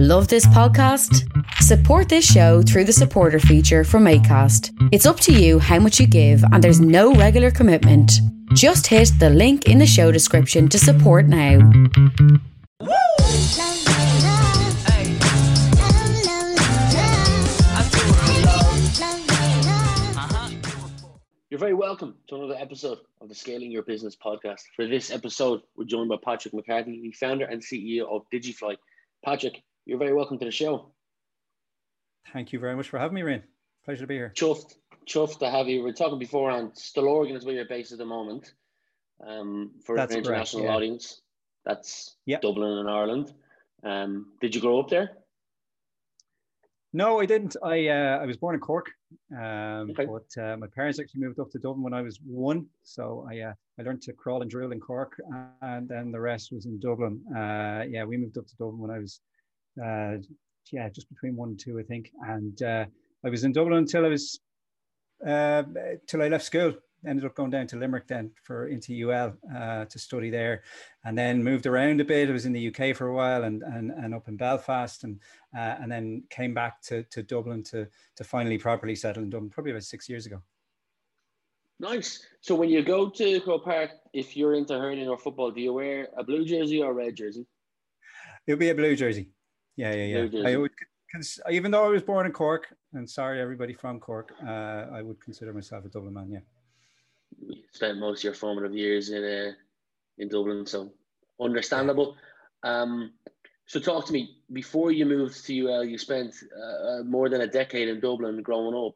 Love this podcast? Support this show through the supporter feature from ACAST. It's up to you how much you give, and there's no regular commitment. Just hit the link in the show description to support now. You're very welcome to another episode of the Scaling Your Business podcast. For this episode, we're joined by Patrick McCarthy, the founder and CEO of Digifly. Patrick, you're very welcome to the show. Thank you very much for having me, Rain. Pleasure to be here. Chuffed, chuffed to have you. We are talking before on Stillorgan is where you're based at the moment. Um, for That's an international correct, yeah. audience, that's yep. Dublin and Ireland. Um, did you grow up there? No, I didn't. I uh, I was born in Cork, um, okay. but uh, my parents actually moved up to Dublin when I was one. So I uh, I learned to crawl and drill in Cork, and then the rest was in Dublin. Uh, yeah, we moved up to Dublin when I was yeah, just between one and two, I think. And uh, I was in Dublin until I was uh, till I left school. Ended up going down to Limerick then for into UL uh, to study there, and then moved around a bit. I was in the UK for a while and and, and up in Belfast, and uh, and then came back to, to Dublin to to finally properly settle in Dublin, probably about six years ago. Nice. So when you go to Croke Park, if you're into hurling or football, do you wear a blue jersey or a red jersey? It'll be a blue jersey. Yeah, yeah, yeah. I would, even though I was born in Cork, and sorry everybody from Cork, uh, I would consider myself a Dublin man. Yeah. You spent most of your formative years in uh, in Dublin, so understandable. Um, so talk to me. Before you moved to UL, you spent uh, more than a decade in Dublin growing up.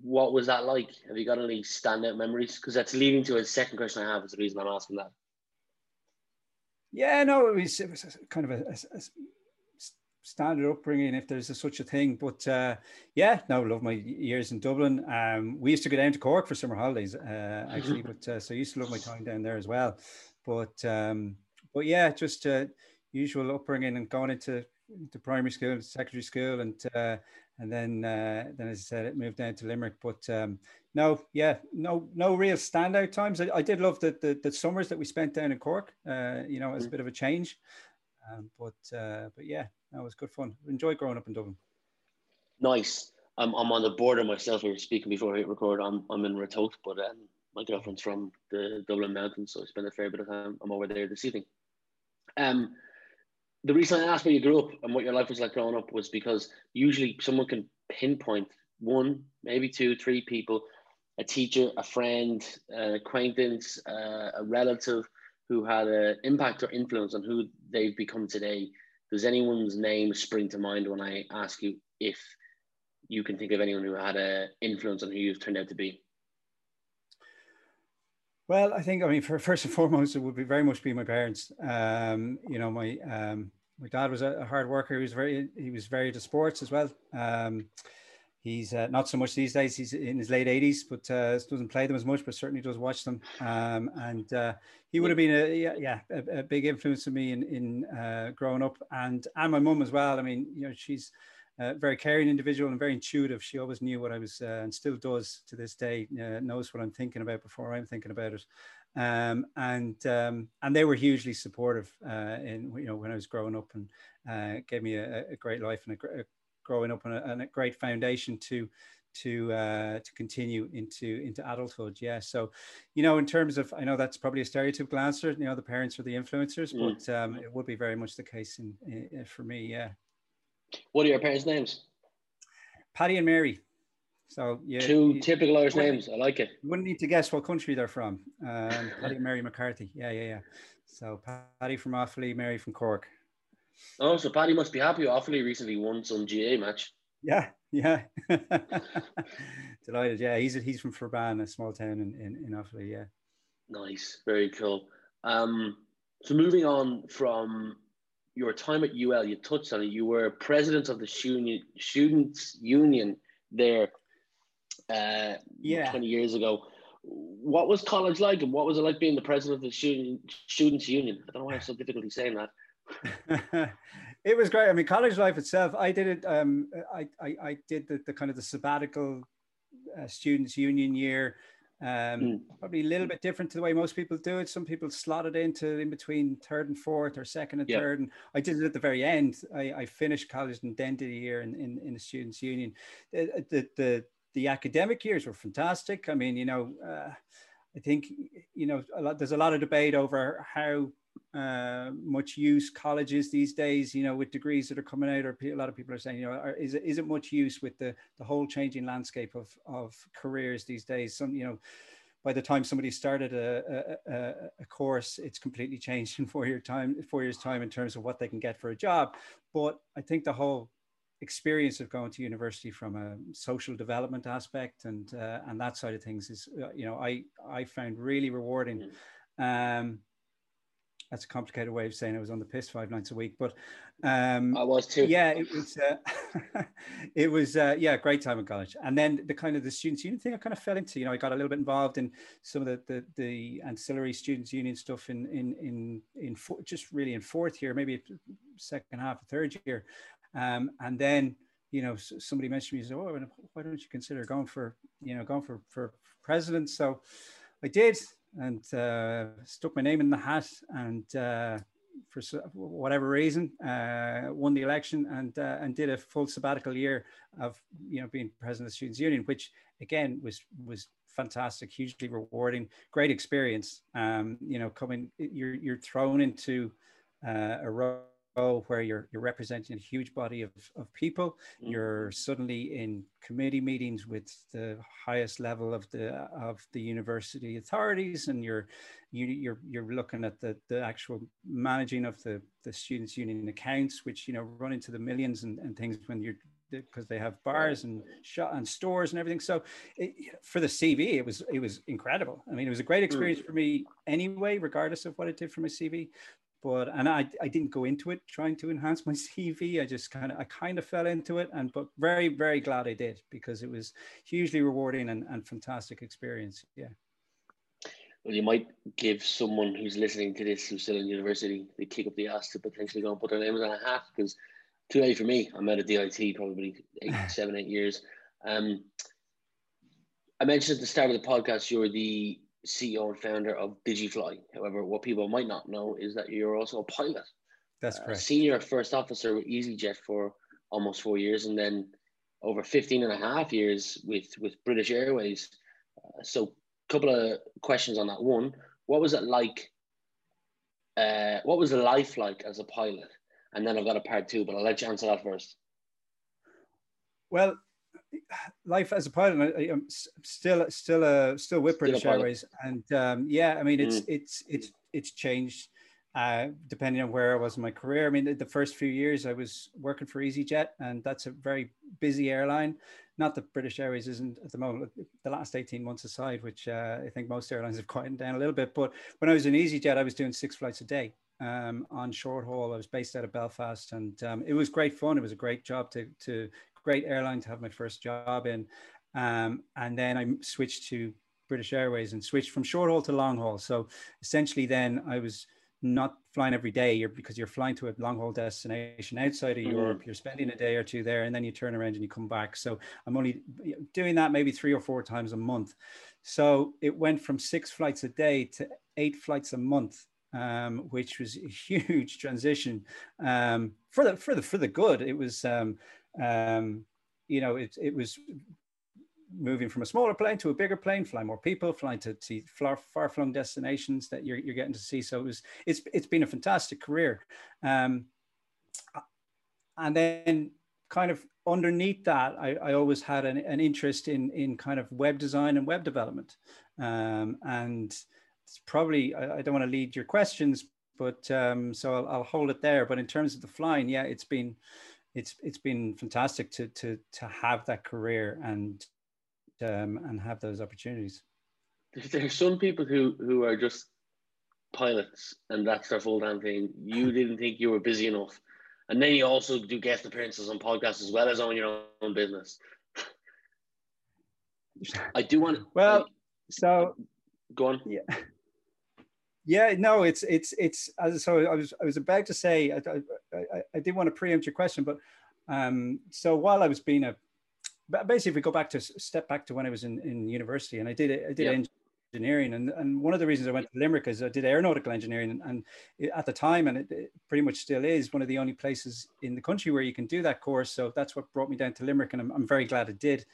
What was that like? Have you got any standout memories? Because that's leading to a second question I have. Is the reason I'm asking that. Yeah, no, it was, it was kind of a, a, a standard upbringing if there's a, such a thing. But uh, yeah, no, love my years in Dublin. Um, we used to go down to Cork for summer holidays, uh, actually. but uh, so I used to love my time down there as well. But um, but yeah, just uh, usual upbringing and going into into primary school, secondary school, and uh, and then uh, then as I said, it moved down to Limerick. But um, no, yeah, no no real standout times. I, I did love the, the, the summers that we spent down in Cork. you know, as a mm. bit of a change. Um, but uh, but yeah, that was good fun. Enjoy growing up in Dublin. Nice. I'm, I'm on the border myself. We were speaking before we record. I'm I'm in Ratoath, but um, my girlfriend's from the Dublin Mountains, so I spend a fair bit of time. I'm over there this evening. Um, the reason I asked where you grew up and what your life was like growing up was because usually someone can pinpoint one, maybe two, three people, a teacher, a friend, an acquaintance, uh, a relative who had an impact or influence on who they've become today. Does anyone's name spring to mind when I ask you if you can think of anyone who had an influence on who you've turned out to be? Well, I think I mean, for, first and foremost, it would be very much be my parents. Um, you know, my um, my dad was a, hard worker. He was very he was very into sports as well. Um, He's uh, not so much these days. He's in his late 80s, but uh, doesn't play them as much, but certainly does watch them. Um, and uh, he would have been a yeah, yeah a, a big influence on me in in uh, growing up, and and my mum as well. I mean, you know, she's a very caring individual and very intuitive. She always knew what I was uh, and still does to this day. Uh, knows what I'm thinking about before I'm thinking about it. Um, and um, and they were hugely supportive in you know when I was growing up and gave me a, a great life and a, a growing up on a, on a great foundation to to uh, to continue into into adulthood. Yeah. So, you know, in terms of, I know that's probably a stereotypical answer. You know, the parents are the influencers, mm. but um, it would be very much the case in, in, for me. Yeah. What are your parents' names? Paddy and Mary. So yeah, two you, typical Irish names. I like it. You wouldn't need to guess what country they're from. Um, Paddy and Mary McCarthy. Yeah, yeah, yeah. So Paddy from Offaly, Mary from Cork. Oh, so Paddy must be happy. Offaly recently won some GA match. Yeah, yeah. Delighted. Yeah, he's he's from Ferbane, a small town in in, in Offaly. Yeah. Nice, very cool. Um, so moving on from your time at UL, you touched on it. You were president of the student students union there. Uh, yeah. Twenty years ago. What was college like, and what was it like being the president of the student students union? I don't know why I have so difficulty saying that. it was great. I mean, college life itself. I did it. Um, I, I, I did the, the kind of the sabbatical uh, students union year Um, mm. Probably a little bit different to the way most people do it. Some people slot it into in between third and fourth, or second and yeah. third. And I did it at the very end. I, I finished college and then did a year in, in, in the Students' Union. The, the, the, the academic years were fantastic. I mean, you know, uh, I think you know a lot, there's a lot of debate over how uh, much use colleges these days, you know, with degrees that are coming out, or a lot of people are saying, you know, are, is, is it much use with the, the whole changing landscape of, of careers these days? Some, you know, by the time somebody started a, a, a, course, it's completely changed in four year time, four years time in terms of what they can get for a job. But I think the whole experience of going to university from a social development aspect and uh, and that side of things is, uh, you know, I I found really rewarding. Mm. Um, that's a complicated way of saying I was on the piss five nights a week, but um, I was too. Yeah, it was. Uh, it was uh, yeah, great time in college. And then the kind of the students union thing I kind of fell into. You know, I got a little bit involved in some of the the, the ancillary students union stuff in in in in four, just really in fourth year, maybe second half of third year, um, and then you know somebody mentioned me said, oh, why don't you consider going for you know going for for president? So I did and uh, stuck my name in the hat and uh, for whatever reason uh, won the election and uh, and did a full sabbatical year of you know being president of the students union which again was was fantastic hugely rewarding great experience. Um, you know coming you're you're thrown into uh, a role where you're you're representing a huge body of, of people mm-hmm. you're suddenly in committee meetings with the highest level of the of the university authorities and you're you, you're you're looking at the the actual managing of the the students union accounts which you know run into the millions and, and things when you're because they have bars and shop and stores and everything. So it, for the CV, it was it was incredible. I mean, it was a great experience mm. for me anyway, regardless of what it did for my CV but and I, I didn't go into it trying to enhance my CV. I just kind of I kind of fell into it, and but very very glad I did because it was hugely rewarding and, and fantastic experience. Yeah. Well, you might give someone who's listening to this who's still in university the kick up the ass to potentially go and put their names on a hat because too late for me. I'm at a DIT probably eight, seven, eight years. Um, I mentioned at the start of the podcast you're the CEO and founder of Digifly. However, what people might not know is that you're also a pilot. That's uh, correct. Uh, senior first officer with EasyJet for almost four years, and then over 15 and a half years with, with British Airways. Uh, so, a couple of questions on that. One, what was it like? Uh, what was the life like as a pilot? And then I've got a part two, but I'll let you answer that first. Well, life as a pilot, I, am still still a still with British Airways, and um, yeah, I mean it's mm. it's it's it's changed uh, depending on where I was in my career. I mean, the, the, first few years I was working for EasyJet, and that's a very busy airline. Not that British Airways isn't at the moment. The last eighteen months aside, which uh, I think most airlines have quieted down a little bit, but when I was in EasyJet, I was doing six flights a day. Um, on short haul, I was based out of Belfast, and um, it was great fun. It was a great job to to great airline to have my first job in. Um, and then I switched to British Airways and switched from short haul to long haul. So essentially, then I was not flying every day you're, because you're flying to a long haul destination outside of mm-hmm. Europe. You're spending a day or two there, and then you turn around and you come back. So I'm only doing that maybe three or four times a month. So it went from six flights a day to eight flights a month. Um, which was a huge transition um, for the for the for the good. It was um, um, you know, it, it was moving from a smaller plane to a bigger plane, fly more people, flying to see far, far flung destinations that you're, you're getting to see. So it was, it's, it's been a fantastic career. Um, and then kind of underneath that, I, I always had an, an, interest in, in kind of web design and web development. Um, and it's probably, I, I, don't want to lead your questions, but um, so I'll, I'll hold it there. But in terms of the flying, yeah, it's been, it's it's been fantastic to to to have that career and um, and have those opportunities. There's some people who who are just pilots and that's their full time thing. You didn't think you were busy enough, and then you also do guest appearances on podcasts as well as own your own business. I do want. Well, I, so go on. Yeah. Yeah, no, it's it's it's as so I was I was about to say I, I, I, I did want to preempt your question, but um, so while I was being a basically, if we go back to step back to when I was in, in university, and I did I did yep. engineering, and and one of the reasons I went to Limerick is I did aeronautical engineering, and, and it, at the time, and it, it, pretty much still is one of the only places in the country where you can do that course. So that's what brought me down to Limerick, and I'm, I'm very glad it did.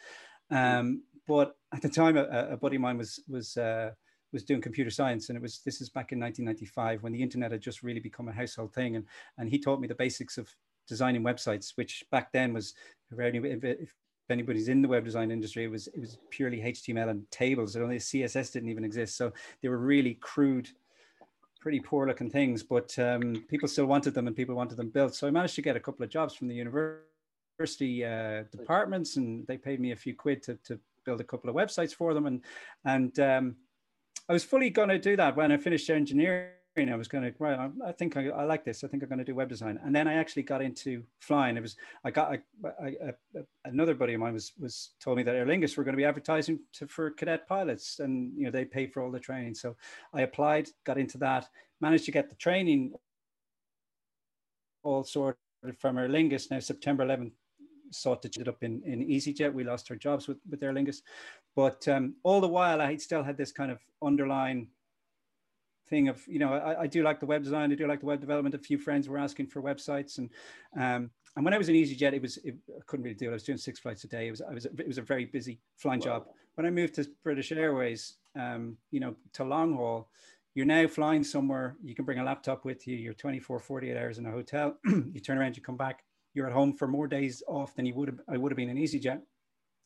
Um, but at the time, a, a buddy of mine was was uh, was doing computer science, and it was this is back in 1995 when the internet had just really become a household thing, and and he taught me the basics of designing websites, which back then was if, if anybody's in the web design industry, it was it was purely HTML and tables. Only CSS didn't even exist, so they were really crude, pretty poor looking things. But um, people still wanted them, and people wanted them built. So I managed to get a couple of jobs from the university uh, departments, and they paid me a few quid to, to build a couple of websites for them. And and um, I was fully going to do that when I finished engineering I was going to, well, I think I, I, like this. I think I'm going to do web design. And then I actually got into flying. It was, I got, I, I, another buddy of mine was, was told me that Aer Lingus were going to be advertising to, for cadet pilots and, you know, they pay for all the training. So I applied, got into that, managed to get the training all sorted from Aer Lingus. Now, September 11th, sought to get up in, in EasyJet. We lost our jobs with, with Aer Lingus. But um, all the while, I still had this kind of underlying thing of you know I, I, do like the web design. I do like the web development. A few friends were asking for websites. And um, and when i was in easyjet it was it, i couldn't really do it. I was doing six flights a day. It was i was it was a very busy flying wow. job when i moved to british airways um, you know to long haul you're now flying somewhere. You can bring a laptop with you. You're 24 48 hours in a hotel. You turn around you come back you're at home for more days off than you would have i would have been in easyjet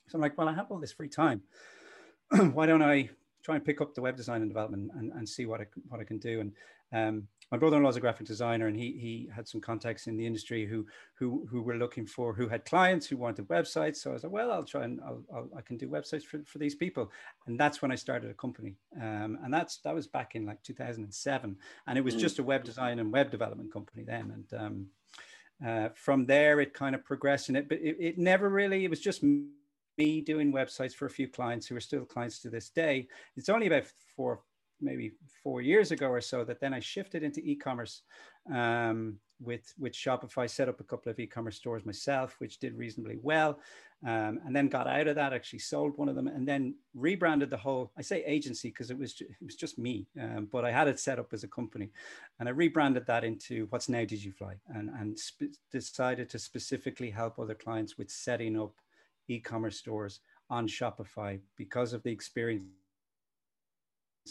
so i'm like well i have all this free time why don't i try and pick up the web design and development and, and see what I, what I can do. And um, my brother-in-law is a graphic designer and he, he had some contacts in the industry who, who, who were looking for, who had clients who wanted websites. So I was like, well, I'll try and I'll, I'll i can do websites for, for these people. And that's when I started a company. Um, and that's, that was back in like 2007. And it was mm. just a web design and web development company then. And um, uh, from there, it kind of progressed in it, but it, it never really, it was just me doing websites for a few clients who are still clients to this day. It's only about four, maybe four years ago or so that then I shifted into e-commerce um, with with Shopify. Set up a couple of e-commerce stores myself, which did reasonably well, um, and then got out of that. Actually sold one of them, and then rebranded the whole. I say agency because it was it was just me, um, but I had it set up as a company, and I rebranded that into what's now DigiFly, and and sp- decided to specifically help other clients with setting up e-commerce stores on Shopify because of the experience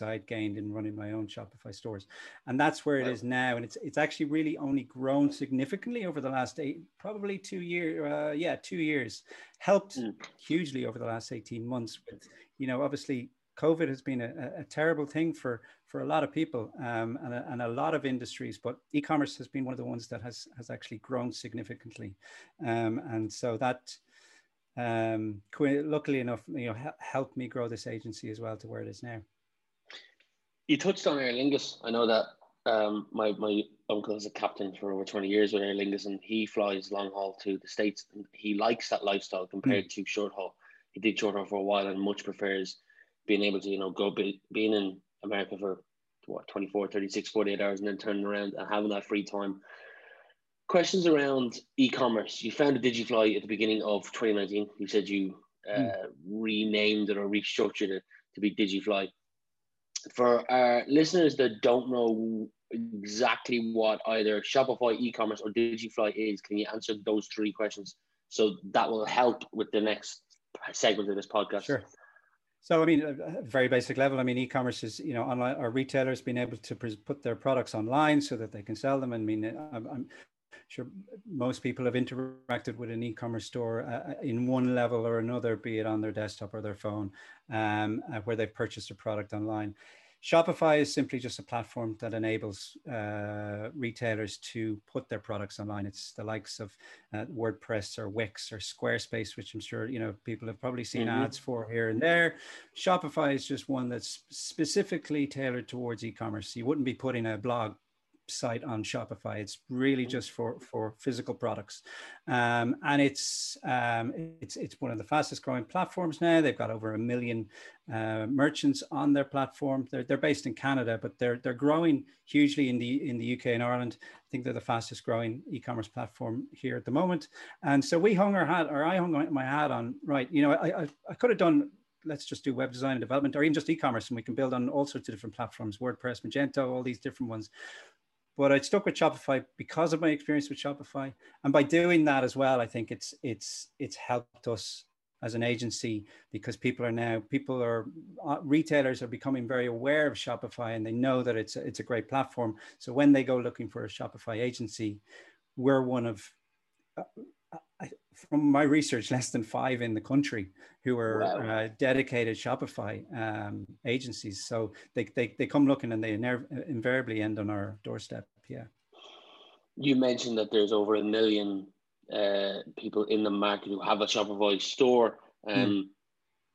I'd gained in running my own Shopify stores. And that's where it is now. And it's it's actually really only grown significantly over the last eight, probably two years. Uh, yeah, two years. Helped mm. hugely over the last 18 months with, you know, obviously COVID has been a, a terrible thing for, for a lot of people um, and, a, and a lot of industries, but e-commerce has been one of the ones that has, has actually grown significantly. Um, and so that, um, luckily enough, you know, helped me grow this agency as well to where it is now. You touched on Aer Lingus. I know that um, my my uncle is a captain for over twenty years with Aer Lingus, and he flies long haul to the states, and he likes that lifestyle compared mm. to short haul. He did short haul for a while, and much prefers being able to you know go be, being in America for what 24, 36, 48 hours, and then turning around and having that free time questions around e-commerce. You founded DigiFly at the beginning of 2019. You said you uh, mm. renamed it or restructured it to be DigiFly. For our listeners that don't know exactly what either Shopify, e-commerce, or DigiFly is, can you answer those three questions? So that will help with the next segment of this podcast. Sure. So, I mean, very basic level. I mean, e-commerce is, you know, online or retailers being able to put their products online so that they can sell them. I mean, I'm, I'm sure most people have interacted with an e-commerce store uh, uh, in one level or another, be it on their desktop or their phone, um, uh, where they've purchased a product online. Shopify is simply just a platform that enables uh, retailers to put their products online. It's the likes of uh, WordPress or Wix or Squarespace, which I'm sure you know people have probably seen mm-hmm. ads for here and there. Shopify is just one that's specifically tailored towards e-commerce. You wouldn't be putting a blog site on Shopify. It's really just for for physical products, um, and it's um, it's it's one of the fastest growing platforms now. They've got over a million uh, merchants on their platform. They're they're based in Canada, but they're they're growing hugely in the in the UK and Ireland. I think they're the fastest growing e-commerce platform here at the moment. And so we hung our hat, or I hung my hat on right. You know, I I, I could have done let's just do web design and development or even just e-commerce and we can build on all sorts of different platforms wordpress magento all these different ones but I stuck with Shopify because of my experience with Shopify, and by doing that as well, I think it's it's it's helped us as an agency because people are now people are uh, retailers are becoming very aware of Shopify and they know that it's a, it's a great platform. So when they go looking for a Shopify agency, we're one of uh, from my research, less than five in the country who are wow. uh, dedicated Shopify um, agencies. So they, they, they come looking and they invariably end on our doorstep. Yeah. You mentioned that there's over a million uh, people in the market who have a Shopify store. Hmm. Um, mm.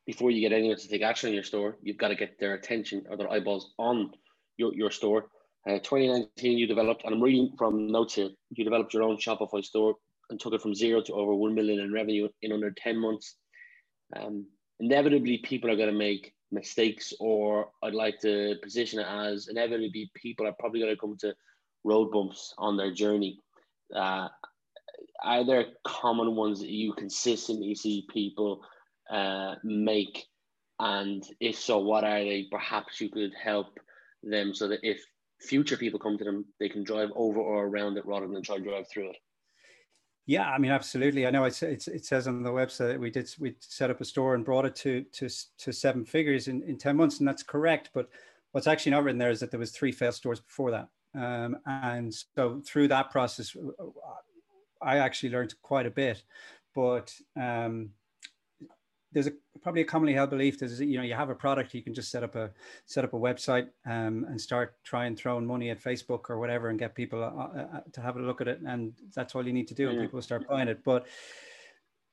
Before you get anyone to take action on your store, you've got to get their attention or their eyeballs on your, your store. Uh, 2019, you developed, and I'm reading from notes here, you developed your own Shopify store and took it from zero to over 1 million in revenue in under 10 months. Um, inevitably, people are going to make mistakes, or I'd like to position it as inevitably, people are probably going to come to road bumps on their journey. Uh, are there common ones that you consistently see people uh, make? And if so, what are they? Perhaps you could help them so that if future people come to them, they can drive over or around it rather than try to drive through it. Yeah, I mean, absolutely. I know it's, it's, it says on the website that we did we set up a store and brought it to to to seven figures in, in ten months, and that's correct. But what's actually not written there is that there was three failed stores before that, um, and so through that process, I actually learned quite a bit. But um, there's a probably a commonly held belief is that you know you have a product you can just set up a set up a website um, and start trying throwing money at Facebook or whatever and get people uh, uh, uh to have a look at it and that's all you need to do and people start buying it. But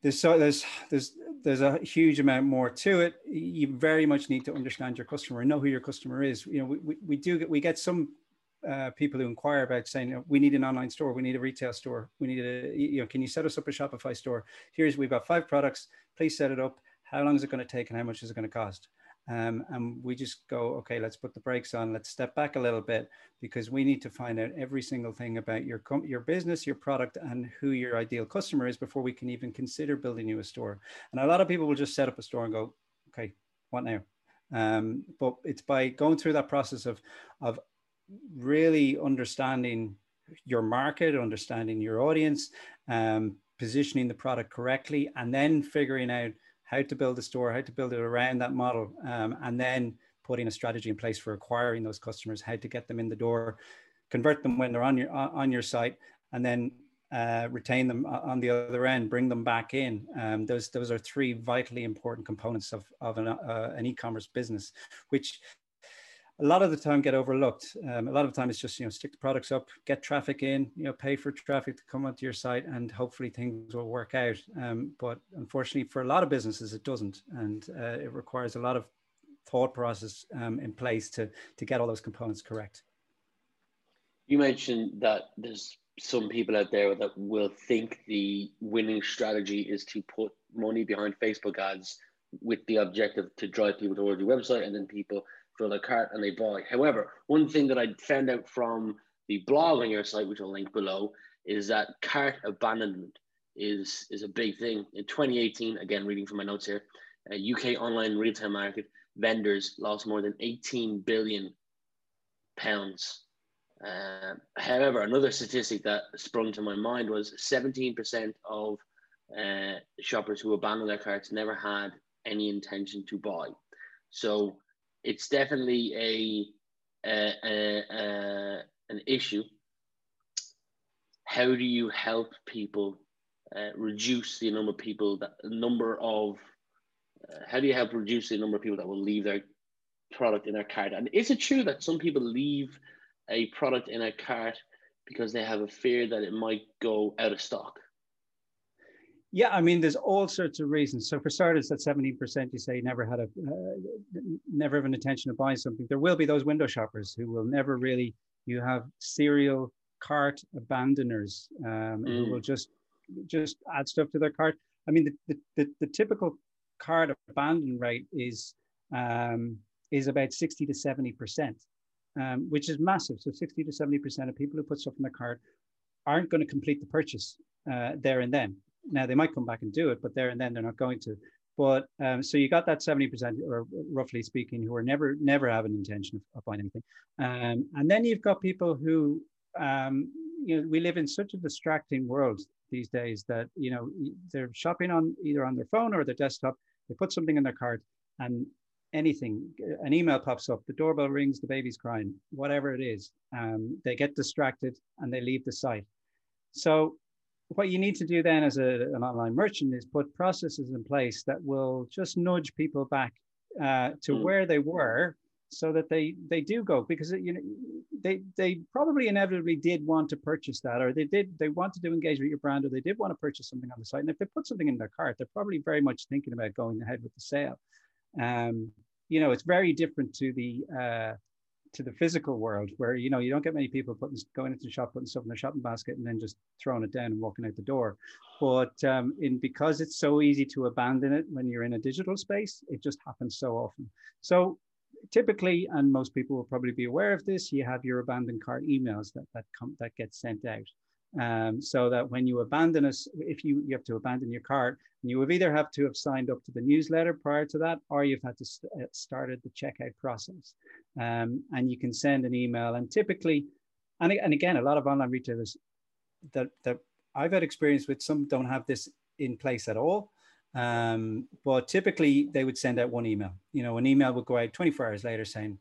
there's so there's there's there's a huge amount more to it. You very much need to understand your customer and know who your customer is. You know we, we, we do get we get some uh, people who inquire about saying, know, we need an online store, we need a retail store, we need a, you know, can you set us up a Shopify store? Here's, we've got five products, please set it up how long is it going to take and how much is it going to cost? Um, and we just go, okay, let's put the brakes on. Let's step back a little bit because we need to find out every single thing about your com- your business, your product, and who your ideal customer is before we can even consider building you a store. And a lot of people will just set up a store and go, okay, what now? Um, but it's by going through that process of of really understanding your market, understanding your audience, um, positioning the product correctly, and then figuring out how to build a store, how to build it around that model, um, and then putting a strategy in place for acquiring those customers, how to get them in the door, convert them when they're on your on your site, and then uh, retain them on the other end, bring them back in. Um, those those are three vitally important components of of an, uh, an e-commerce business, which a lot of the time get overlooked. Um, a lot of the time it's just, you know, stick the products up, get traffic in, you know, pay for traffic to come onto your site and hopefully things will work out. Um, but unfortunately for a lot of businesses, it doesn't. And uh, it requires a lot of thought process um, in place to, to get all those components correct. You mentioned that there's some people out there that will think the winning strategy is to put money behind Facebook ads with the objective to drive people towards your website and then people fill their cart and they buy. However, one thing that I found out from the blog on your site, which I'll link below, is that cart abandonment is is a big thing. In 2018, again, reading from my notes here, uh, UK online retail market vendors lost more than 18 billion pounds. Uh, however, another statistic that sprung to my mind was 17% of uh, shoppers who abandoned their carts never had any intention to buy. So it's definitely a, a, a, a an issue. How do you help people uh, reduce the number of people that number of uh, how do you help reduce the number of people that will leave their product in their cart? And is it true that some people leave a product in a cart because they have a fear that it might go out of stock? Yeah, I mean, there's all sorts of reasons. So for starters, that 17% you say never had a, uh, never have an intention of buying something. There will be those window shoppers who will never really You have serial cart abandoners um, mm. who will just just add stuff to their cart. I mean, the, the, the, the typical cart abandon rate is um, is about 60 to 70 percent, um, which is massive. So 60 to 70 percent of people who put stuff in their cart aren't going to complete the purchase uh, there and then. Now they might come back and do it, but there and then they're not going to. But um, so you got that 70%, or roughly speaking, who are never never have an intention of, of buying anything. Um, and then you've got people who um, you know, we live in such a distracting world these days that you know they're shopping on either on their phone or their desktop. They put something in their cart, and anything, an email pops up, the doorbell rings, the baby's crying, whatever it is, um, they get distracted and they leave the site. So what you need to do then as a, an online merchant is put processes in place that will just nudge people back uh, to mm. where they were so that they they do go because you know they they probably inevitably did want to purchase that or they did they wanted to engage with your brand or they did want to purchase something on the site and if they put something in their cart they're probably very much thinking about going ahead with the sale um, you know it's very different to the uh, to the physical world where you know you don't get many people putting going into the shop putting stuff in their shopping basket and then just throwing it down and walking out the door. But um, in because it's so easy to abandon it when you're in a digital space it just happens so often. So typically and most people will probably be aware of this you have your abandoned cart emails that that come that get sent out um, so that when you abandon us, if you, you have to abandon your cart, and you have either have to have signed up to the newsletter prior to that, or you've had to st- uh, started the checkout process. Um, and you can send an email. And typically, and, and again, a lot of online retailers that, that I've had experience with, some don't have this in place at all. Um, but typically, they would send out one email. You know, an email would go out 24 hours later saying,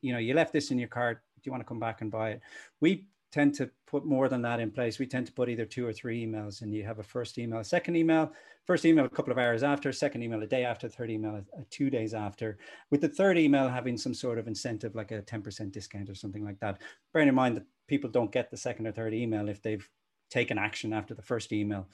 you know, you left this in your cart. Do you want to come back and buy it? We tend to put more than that in place. We tend to put either two or three emails, and you have a first email, a second email, first email a couple of hours after, second email a day after, third email a, two days after, with the third email having some sort of incentive like a 10% discount or something like that. Bearing in mind that people don't get the second or third email if they've taken action after the first email.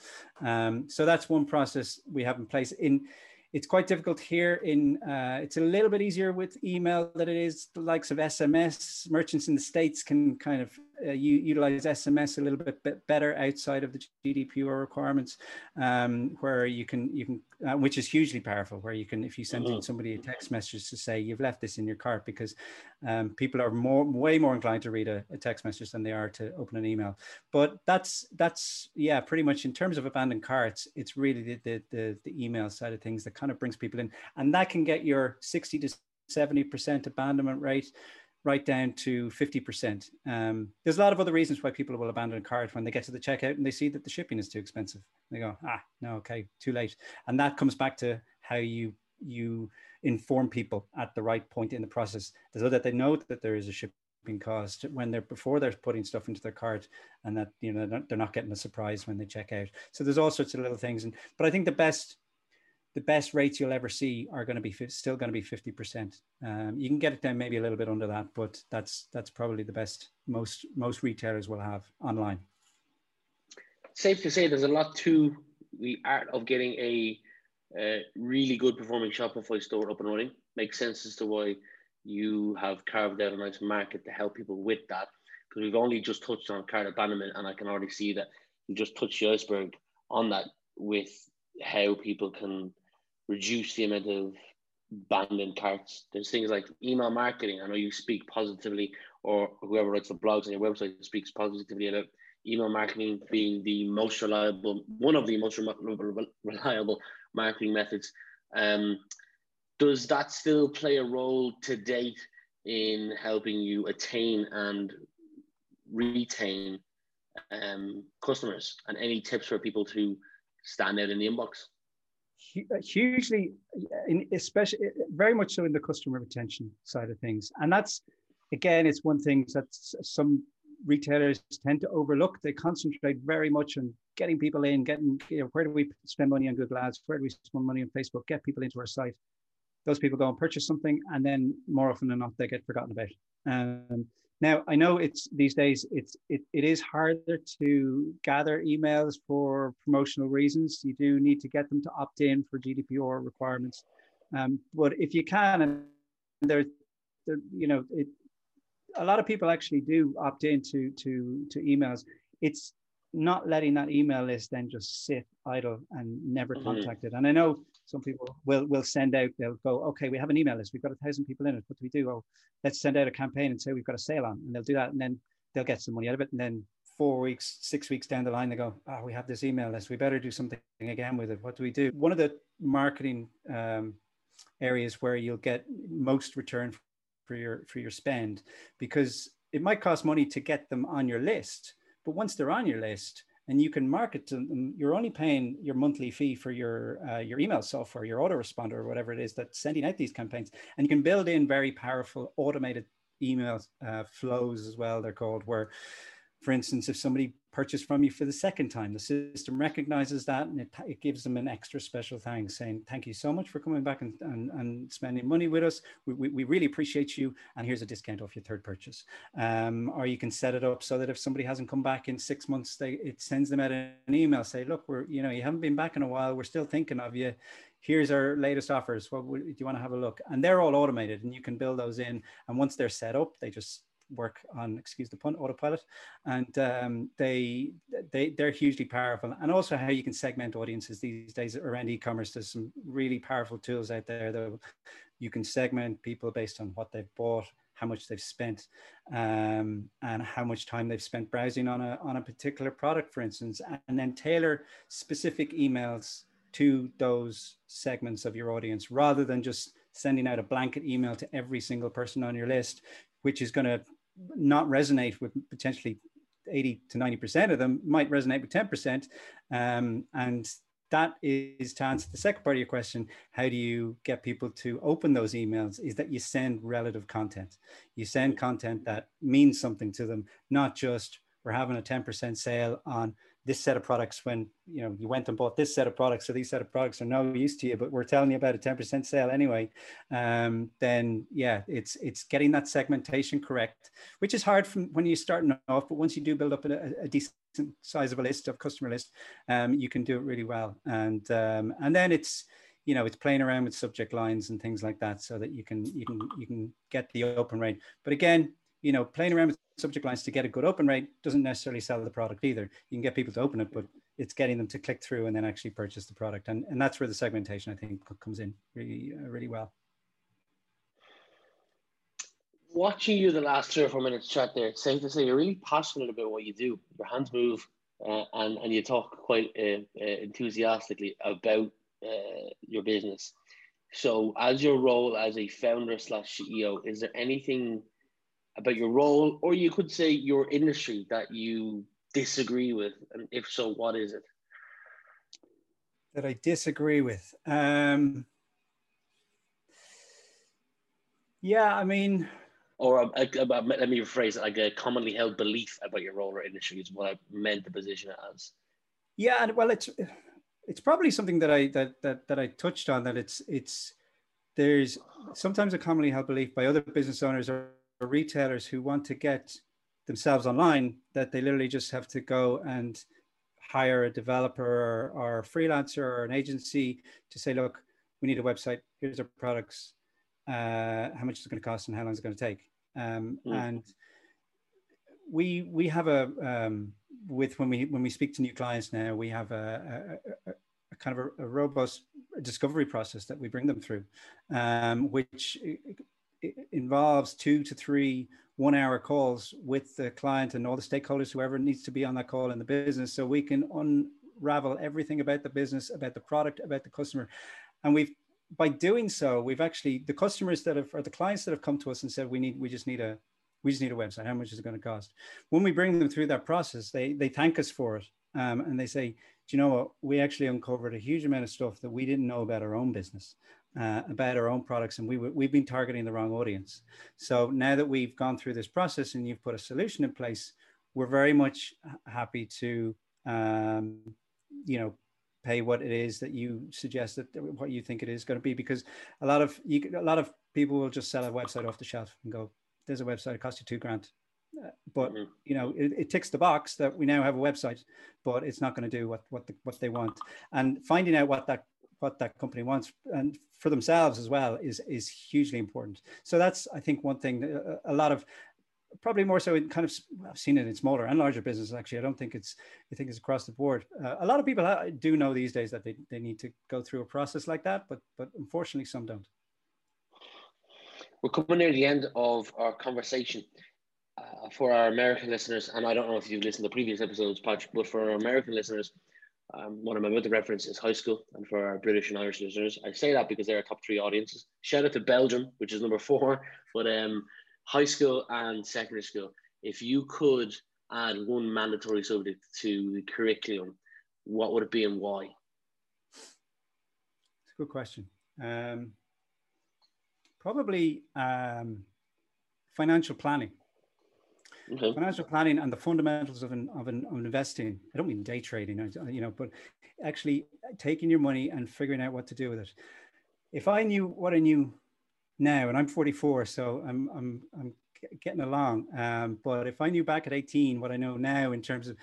Um, so that's one process we have in place. In it's quite difficult here in, uh, it's a little bit easier with email than it is the likes of SMS. Merchants in the States can kind of uh, utilize SMS a little bit, bit better outside of the GDPR requirements, um, where you can you can uh, which is hugely powerful. Where you can if you send in mm-hmm. somebody a text message to say you've left this in your cart, because um, people are more way more inclined to read a, a, text message than they are to open an email. But that's that's yeah, pretty much in terms of abandoned carts, it's really the the the, the email side of things that kind of brings people in, and that can get your sixty to 70% abandonment rate right down to 50%. Um, there's a lot of other reasons why people will abandon a cart when they get to the checkout and they see that the shipping is too expensive. They go, ah, no, okay, too late. And that comes back to how you you inform people at the right point in the process so that they know that there is a shipping cost when they're before they're putting stuff into their cart and that you know they're not, they're not getting a surprise when they check out so there's all sorts of little things and but i think the best the best rates you'll ever see are going to be still going to be 50%. Um, you can get it down maybe a little bit under that, but that's that's probably the best most most retailers will have online. Safe to say there's a lot to the art of getting a, a really good performing Shopify store up and running. Makes sense as to why you have carved out a nice market to help people with that. Because we've only just touched on cart abandonment, and I can already see that you just touched the iceberg on that with how people can reduce the amount of abandoned carts. There's things like email marketing. I know you speak positively, or whoever writes the blogs on your website speaks positively about email marketing being the most reliable, one of the most reliable marketing methods. Um, does that still play a role to date in helping you attain and retain um, customers? And any tips for people to stand out in the inbox? Uh, hugely, uh, in, especially uh, very much so in the customer retention side of things. And that's, again, it's one thing that some retailers tend to overlook. They concentrate very much on getting people in, getting, you know, where do we spend money on Google Ads? Where do we spend money on Facebook? Get people into our site. Those people go and purchase something, and then more often than not, they get forgotten about. Um, now, I know it's these days it's it, it is harder to gather emails for promotional reasons. You do need to get them to opt in for GDPR requirements. Um, but if you can, and there, there, you know, it, a lot of people actually do opt into to to to emails. It's not letting that email list then just sit idle and never mm-hmm. contacted. And I know some people will will send out, they'll go, okay, we have an email list, we've got a thousand people in it. What do we do? Oh, let's send out a campaign and say we've got a sale on, and they'll do that, and then they'll get some money out of it. And then four weeks, six weeks down the line, they go, oh, we have this email list, we better do something again with it. What do we do? One of the marketing um, areas where you'll get most return for your for your spend because it might cost money to get them on your list but once they're on your list and you can market to them, you're only paying your monthly fee for your uh, your email software, your autoresponder, or whatever it is that's sending out these campaigns. And you can build in very powerful automated email uh, flows as well. They're called where, for instance, if somebody purchase from you for the second time. The system recognizes that and it, it gives them an extra special thanks saying, thank you so much for coming back and, and, and spending money with us. We, we, we, really appreciate you. And here's a discount off your third purchase. Um, or you can set it up so that if somebody hasn't come back in six months, they, it sends them out an email, say, look, we're, you know, you haven't been back in a while. We're still thinking of you. Here's our latest offers. What do you want to have a look? And they're all automated and you can build those in. And once they're set up, they just work on, excuse the pun, autopilot, and um, they they they're hugely powerful. And also how you can segment audiences these days around e-commerce. There's some really powerful tools out there that you can segment people based on what they've bought, how much they've spent, um, and how much time they've spent browsing on a on a particular product, for instance, and then tailor specific emails to those segments of your audience rather than just sending out a blanket email to every single person on your list which is going to not resonate with potentially 80 to 90% of them, might resonate with 10%. Um, and that is to answer the second part of your question how do you get people to open those emails is that you send relative content you send content that means something to them not just we're having a 10% sale on this set of products when you know you went and bought this set of products so these set of products are no use to you but we're telling you about a 10% sale anyway um, then yeah it's it's getting that segmentation correct which is hard from when you're starting off but once you do build up a, a decent size of a list of customer list um, you can do it really well. And um, and then it's you know it's playing around with subject lines and things like that so that you can you can you can get the open rate but again you know, playing around with subject lines to get a good open rate doesn't necessarily sell the product either. You can get people to open it, but it's getting them to click through and then actually purchase the product. And, and that's where the segmentation, I think, comes in really, uh, really well. Watching you the last three or four minutes chat there, it's safe to say you're really passionate about what you do. Your hands move uh, and, and you talk quite uh, uh enthusiastically about uh, your business. So, as your role as a founder slash CEO, is there anything about your role, or you could say your industry that you disagree with, and if so, what is it? That I disagree with. Um, yeah, I mean, or a, a, a, let me rephrase it like a commonly held belief about your role or industry is what I meant to position it as. Yeah, and well, it's it's probably something that I that that that I touched on that it's it's there's sometimes a commonly held belief by other business owners or retailers who want to get themselves online that they literally just have to go and hire a developer or, or a freelancer or an agency to say, look, we need a website. Here's our products. Uh, how much is it going to cost and how long is it going to take? Um, mm. And we we have a um, with when we when we speak to new clients now, we have a, a, a, a kind of a, robust discovery process that we bring them through, um, which involves two to three one hour calls with the client and all the stakeholders, whoever needs to be on that call in the business. So we can unravel everything about the business, about the product, about the customer. And we've, by doing so, we've actually, the customers that have, or the clients that have come to us and said, we need, we just need a, we just need a website. How much is it going to cost? When we bring them through that process, they, they thank us for it. Um, and they say, do you know what? We actually uncovered a huge amount of stuff that we didn't know about our own business uh, about our own products and we, we've been targeting the wrong audience. So now that we've gone through this process and you've put a solution in place, we're very much happy to, um, you know, pay what it is that you suggest that what you think it is going to be because a lot of you, a lot of people will just sell a website off the shelf and go, there's a website, it costs you two grand. Uh, but mm-hmm. you know it, it, ticks the box that we now have a website but it's not going to do what what the, what they want and finding out what that what that company wants and for themselves as well is is hugely important so that's i think one thing a, a lot of probably more so in kind of I've seen it in smaller and larger businesses. Actually, I don't think it's I think it's across the board. Uh, a lot of people do know these days that they, they need to go through a process like that, but but unfortunately, some don't. We're coming near the end of our conversation. Uh, for our American listeners, and I don't know if you've listened to previous episodes, Patrick, but for our American listeners, um, one of my other references is high school, and for our British and Irish listeners, I say that because they're our top three audiences. Shout out to Belgium, which is number four, but um, high school and secondary school. If you could add one mandatory subject to the curriculum, what would it be and why? It's a good question. Um, probably um, financial planning. Okay. Financial planning and the fundamentals of, an, of, an, of investing. I don't mean day trading, you know, but actually taking your money and figuring out what to do with it. If I knew what I knew now, and I'm 44, so I'm I'm I'm getting along. Um, but if I knew back at 18 what I know now in terms of,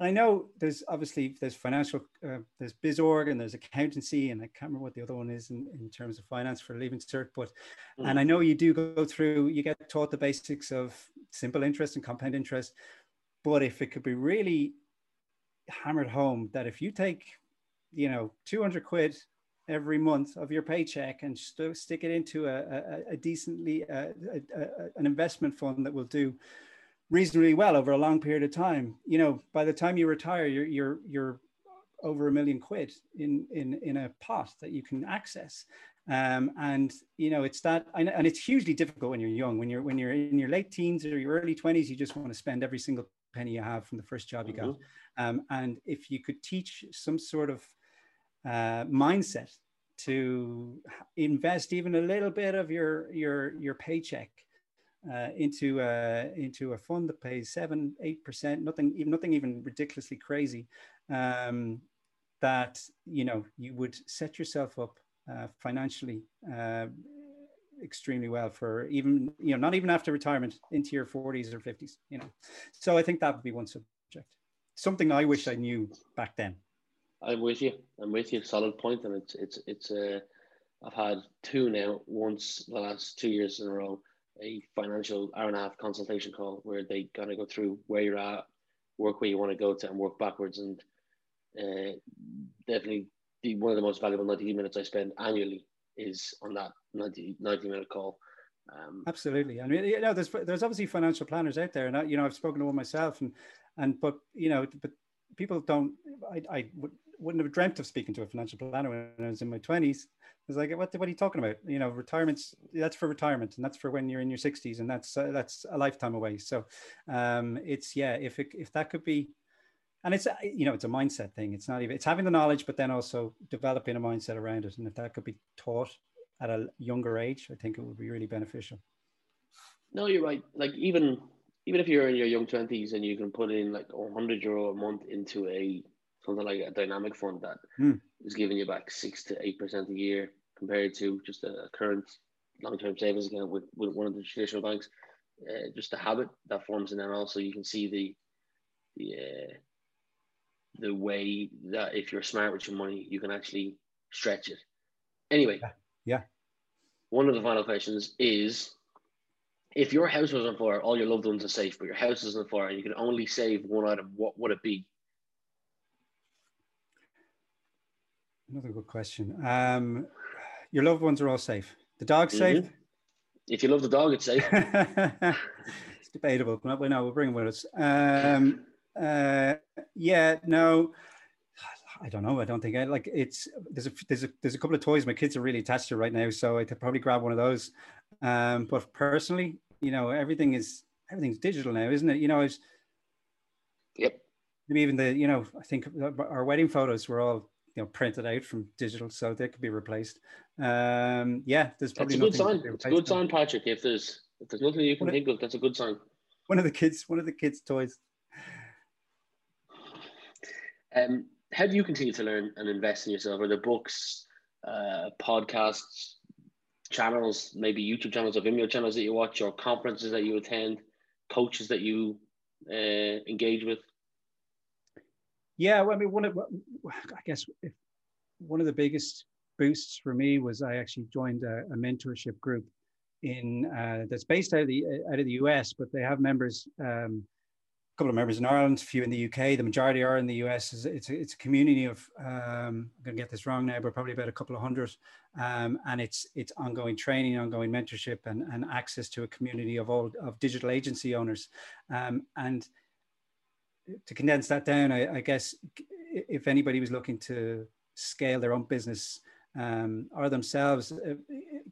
I know there's obviously there's financial, uh, there's BizOrg and there's accountancy, and I can't remember what the other one is in, in terms of finance for leaving cert. But mm. and I know you do go through, you get taught the basics of simple interest and compound interest. But if it could be really hammered home that if you take, you know, 200 quid every month of your paycheck and st- stick it into a, a, a decently uh, a, an investment fund that will do reasonably well over a long period of time you know by the time you retire you're you're you're over a million quid in in in a pot that you can access um, and you know it's that and it's hugely difficult when you're young when you're when you're in your late teens or your early 20s you just want to spend every single penny you have from the first job you got mm-hmm. um, and if you could teach some sort of uh, mindset to invest even a little bit of your your your paycheck uh, into a, into a fund that pays seven eight percent nothing even nothing even ridiculously crazy um, that you know you would set yourself up uh, financially uh, extremely well for even you know not even after retirement into your 40s or 50s you know so i think that would be one subject something i wish i knew back then I'm with you. I'm with you. Solid point, and it's it's it's. Uh, I've had two now. Once the last two years in a row, a financial hour and a half consultation call where they kind of go through where you're at, work where you want to go to, and work backwards. And uh, definitely, the, one of the most valuable 90 minutes I spend annually is on that 90, 90 minute call. Um, Absolutely. I mean, you know, there's there's obviously financial planners out there, and I, you know, I've spoken to one myself, and and but you know, but people don't. I, I would wouldn't have dreamt of speaking to a financial planner when I was in my 20s. I was like, what, what are you talking about? You know, retirement's that's for retirement and that's for when you're in your 60s and that's uh, that's a lifetime away. So um, it's yeah, if it, if that could be and it's you know it's a mindset thing it's not even it's having the knowledge but then also developing a mindset around it and if that could be taught at a younger age i think it would be really beneficial no you're right like even even if you're in your young 20s and you can put in like 100 euro a month into a something like a dynamic fund that mm. is giving you back six to eight percent a year compared to just a current long-term savings account with, with one of the traditional banks. Uh, just a habit that forms, and then also you can see the the uh, the way that if you're smart with your money, you can actually stretch it. Anyway, yeah. yeah. One of the final questions is if your house was on fire, all your loved ones are safe, but your house is on fire and you can only save one item, what would it be? Another good question. Um, your loved ones are all safe. The dog's mm-hmm. safe. If you love the dog, it's safe. it's debatable, but we know we'll bring it with us. Um, uh, yeah, no, I don't know. I don't think I like it's. There's a there's a there's a couple of toys my kids are really attached to right now, so I could probably grab one of those. Um, but personally, you know, everything is everything's digital now, isn't it? You know, it's yep. Maybe even the you know, I think our wedding photos were all you know printed out from digital, so they could be replaced. Um, yeah, there's probably that's a good sign. It's a good sign, Patrick. If there's if there's nothing you can think of, that's a good sign. One of the kids, one of the kids' toys. Um, how do you continue to learn and invest in yourself? Are there books, uh, podcasts, channels, maybe YouTube channels or Vimeo channels that you watch, or conferences that you attend, coaches that you uh, engage with? Yeah, well, I mean, one of I guess if one of the biggest boosts for me was I actually joined a, a mentorship group in uh, that's based out of the out of the US, but they have members. Um, couple of members in Ireland, a few in the UK. The majority are in the US. It's a, it's a community of um, I'm going to get this wrong now, but probably about a couple of hundred. Um, and it's it's ongoing training, ongoing mentorship, and, and access to a community of all of digital agency owners. Um, and to condense that down, I, I, guess if anybody was looking to scale their own business um, or themselves, uh,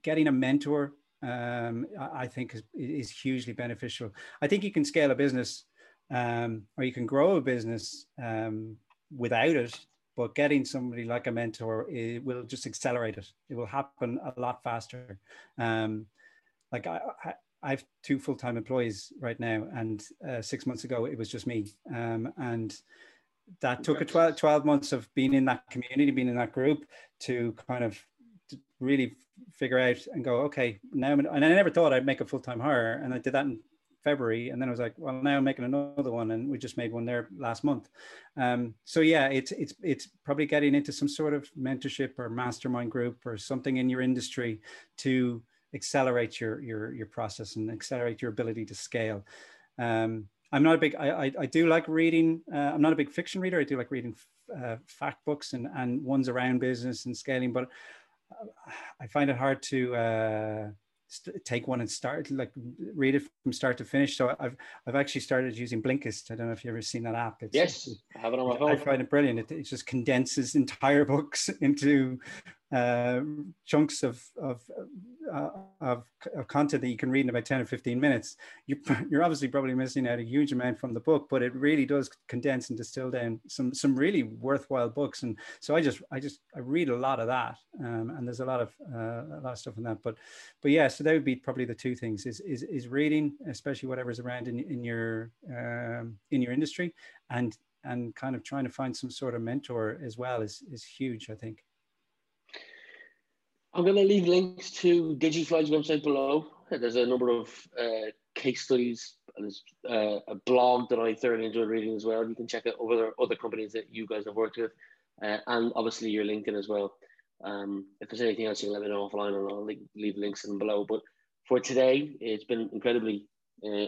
getting a mentor um, I think is, is hugely beneficial. I think you can scale a business um, or you can grow a business um, without it, but getting somebody like a mentor it will just accelerate it. It will happen a lot faster. Um, like I, I, I, have two full-time employees right now, and uh, six months ago it was just me, um, and that took a 12, 12 months of being in that community, being in that group to kind of really figure out and go, okay, now, and I never thought I'd make a full-time hire. And I did that in February, and then I was like, well, now I'm making another one, and we just made one there last month. Um, so yeah, it's it's it's probably getting into some sort of mentorship or mastermind group or something in your industry to accelerate your your your process and accelerate your ability to scale. Um, I'm not a big. I, I, I do like reading. Uh, I'm not a big fiction reader. I do like reading uh, fact books and and ones around business and scaling, but I find it hard to. Uh, take one and start like read it from start to finish. So I've I've actually started using Blinkist. I don't know if you've ever seen that app. It's, yes, I have it on my phone. I find it brilliant. It, it just condenses entire books into uh, chunks of of, uh, of, of content that you can read in about 10 or 15 minutes. You, you're obviously probably missing out a huge amount from the book but it really does condense and distill down some some really worthwhile books. And so i just i just i read a lot of that um, and there's a lot of uh, a lot of stuff in that. But but yeah so that would be probably the two things is is, is reading especially whatever's around in, in your um, in your industry and and kind of trying to find some sort of mentor as well is is huge i think I'm going to leave links to Digifly's website below. There's a number of uh, case studies. And there's uh, a blog that I thoroughly enjoyed reading as well. You can check out other other companies that you guys have worked with, uh, and obviously your LinkedIn as well. Um, if there's anything else, you can let me know offline, and I'll leave links in below. But for today, it's been incredibly. Uh,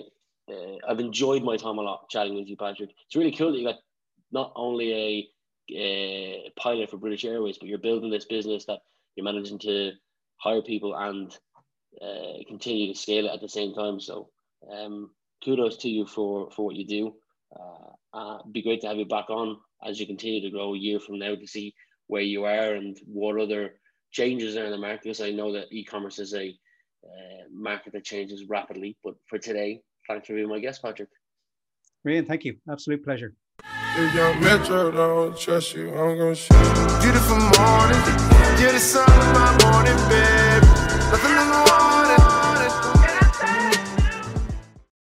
uh, I've enjoyed my time a lot chatting with you, Patrick. It's really cool that you got not only a, a pilot for British Airways, but you're building this business that you're managing to hire people and uh, continue to scale it at the same time. So um, kudos to you for, for what you do. Uh, uh, be great to have you back on as you continue to grow a year from now to see where you are and what other changes are in the market. Because I know that e-commerce is a uh, market that changes rapidly. But for today, thanks for being my guest, Patrick. Ryan, thank you. Absolute pleasure. If young Metro don't trust you, I'm gonna shoot. Beautiful morning, you're the sun of my morning, baby.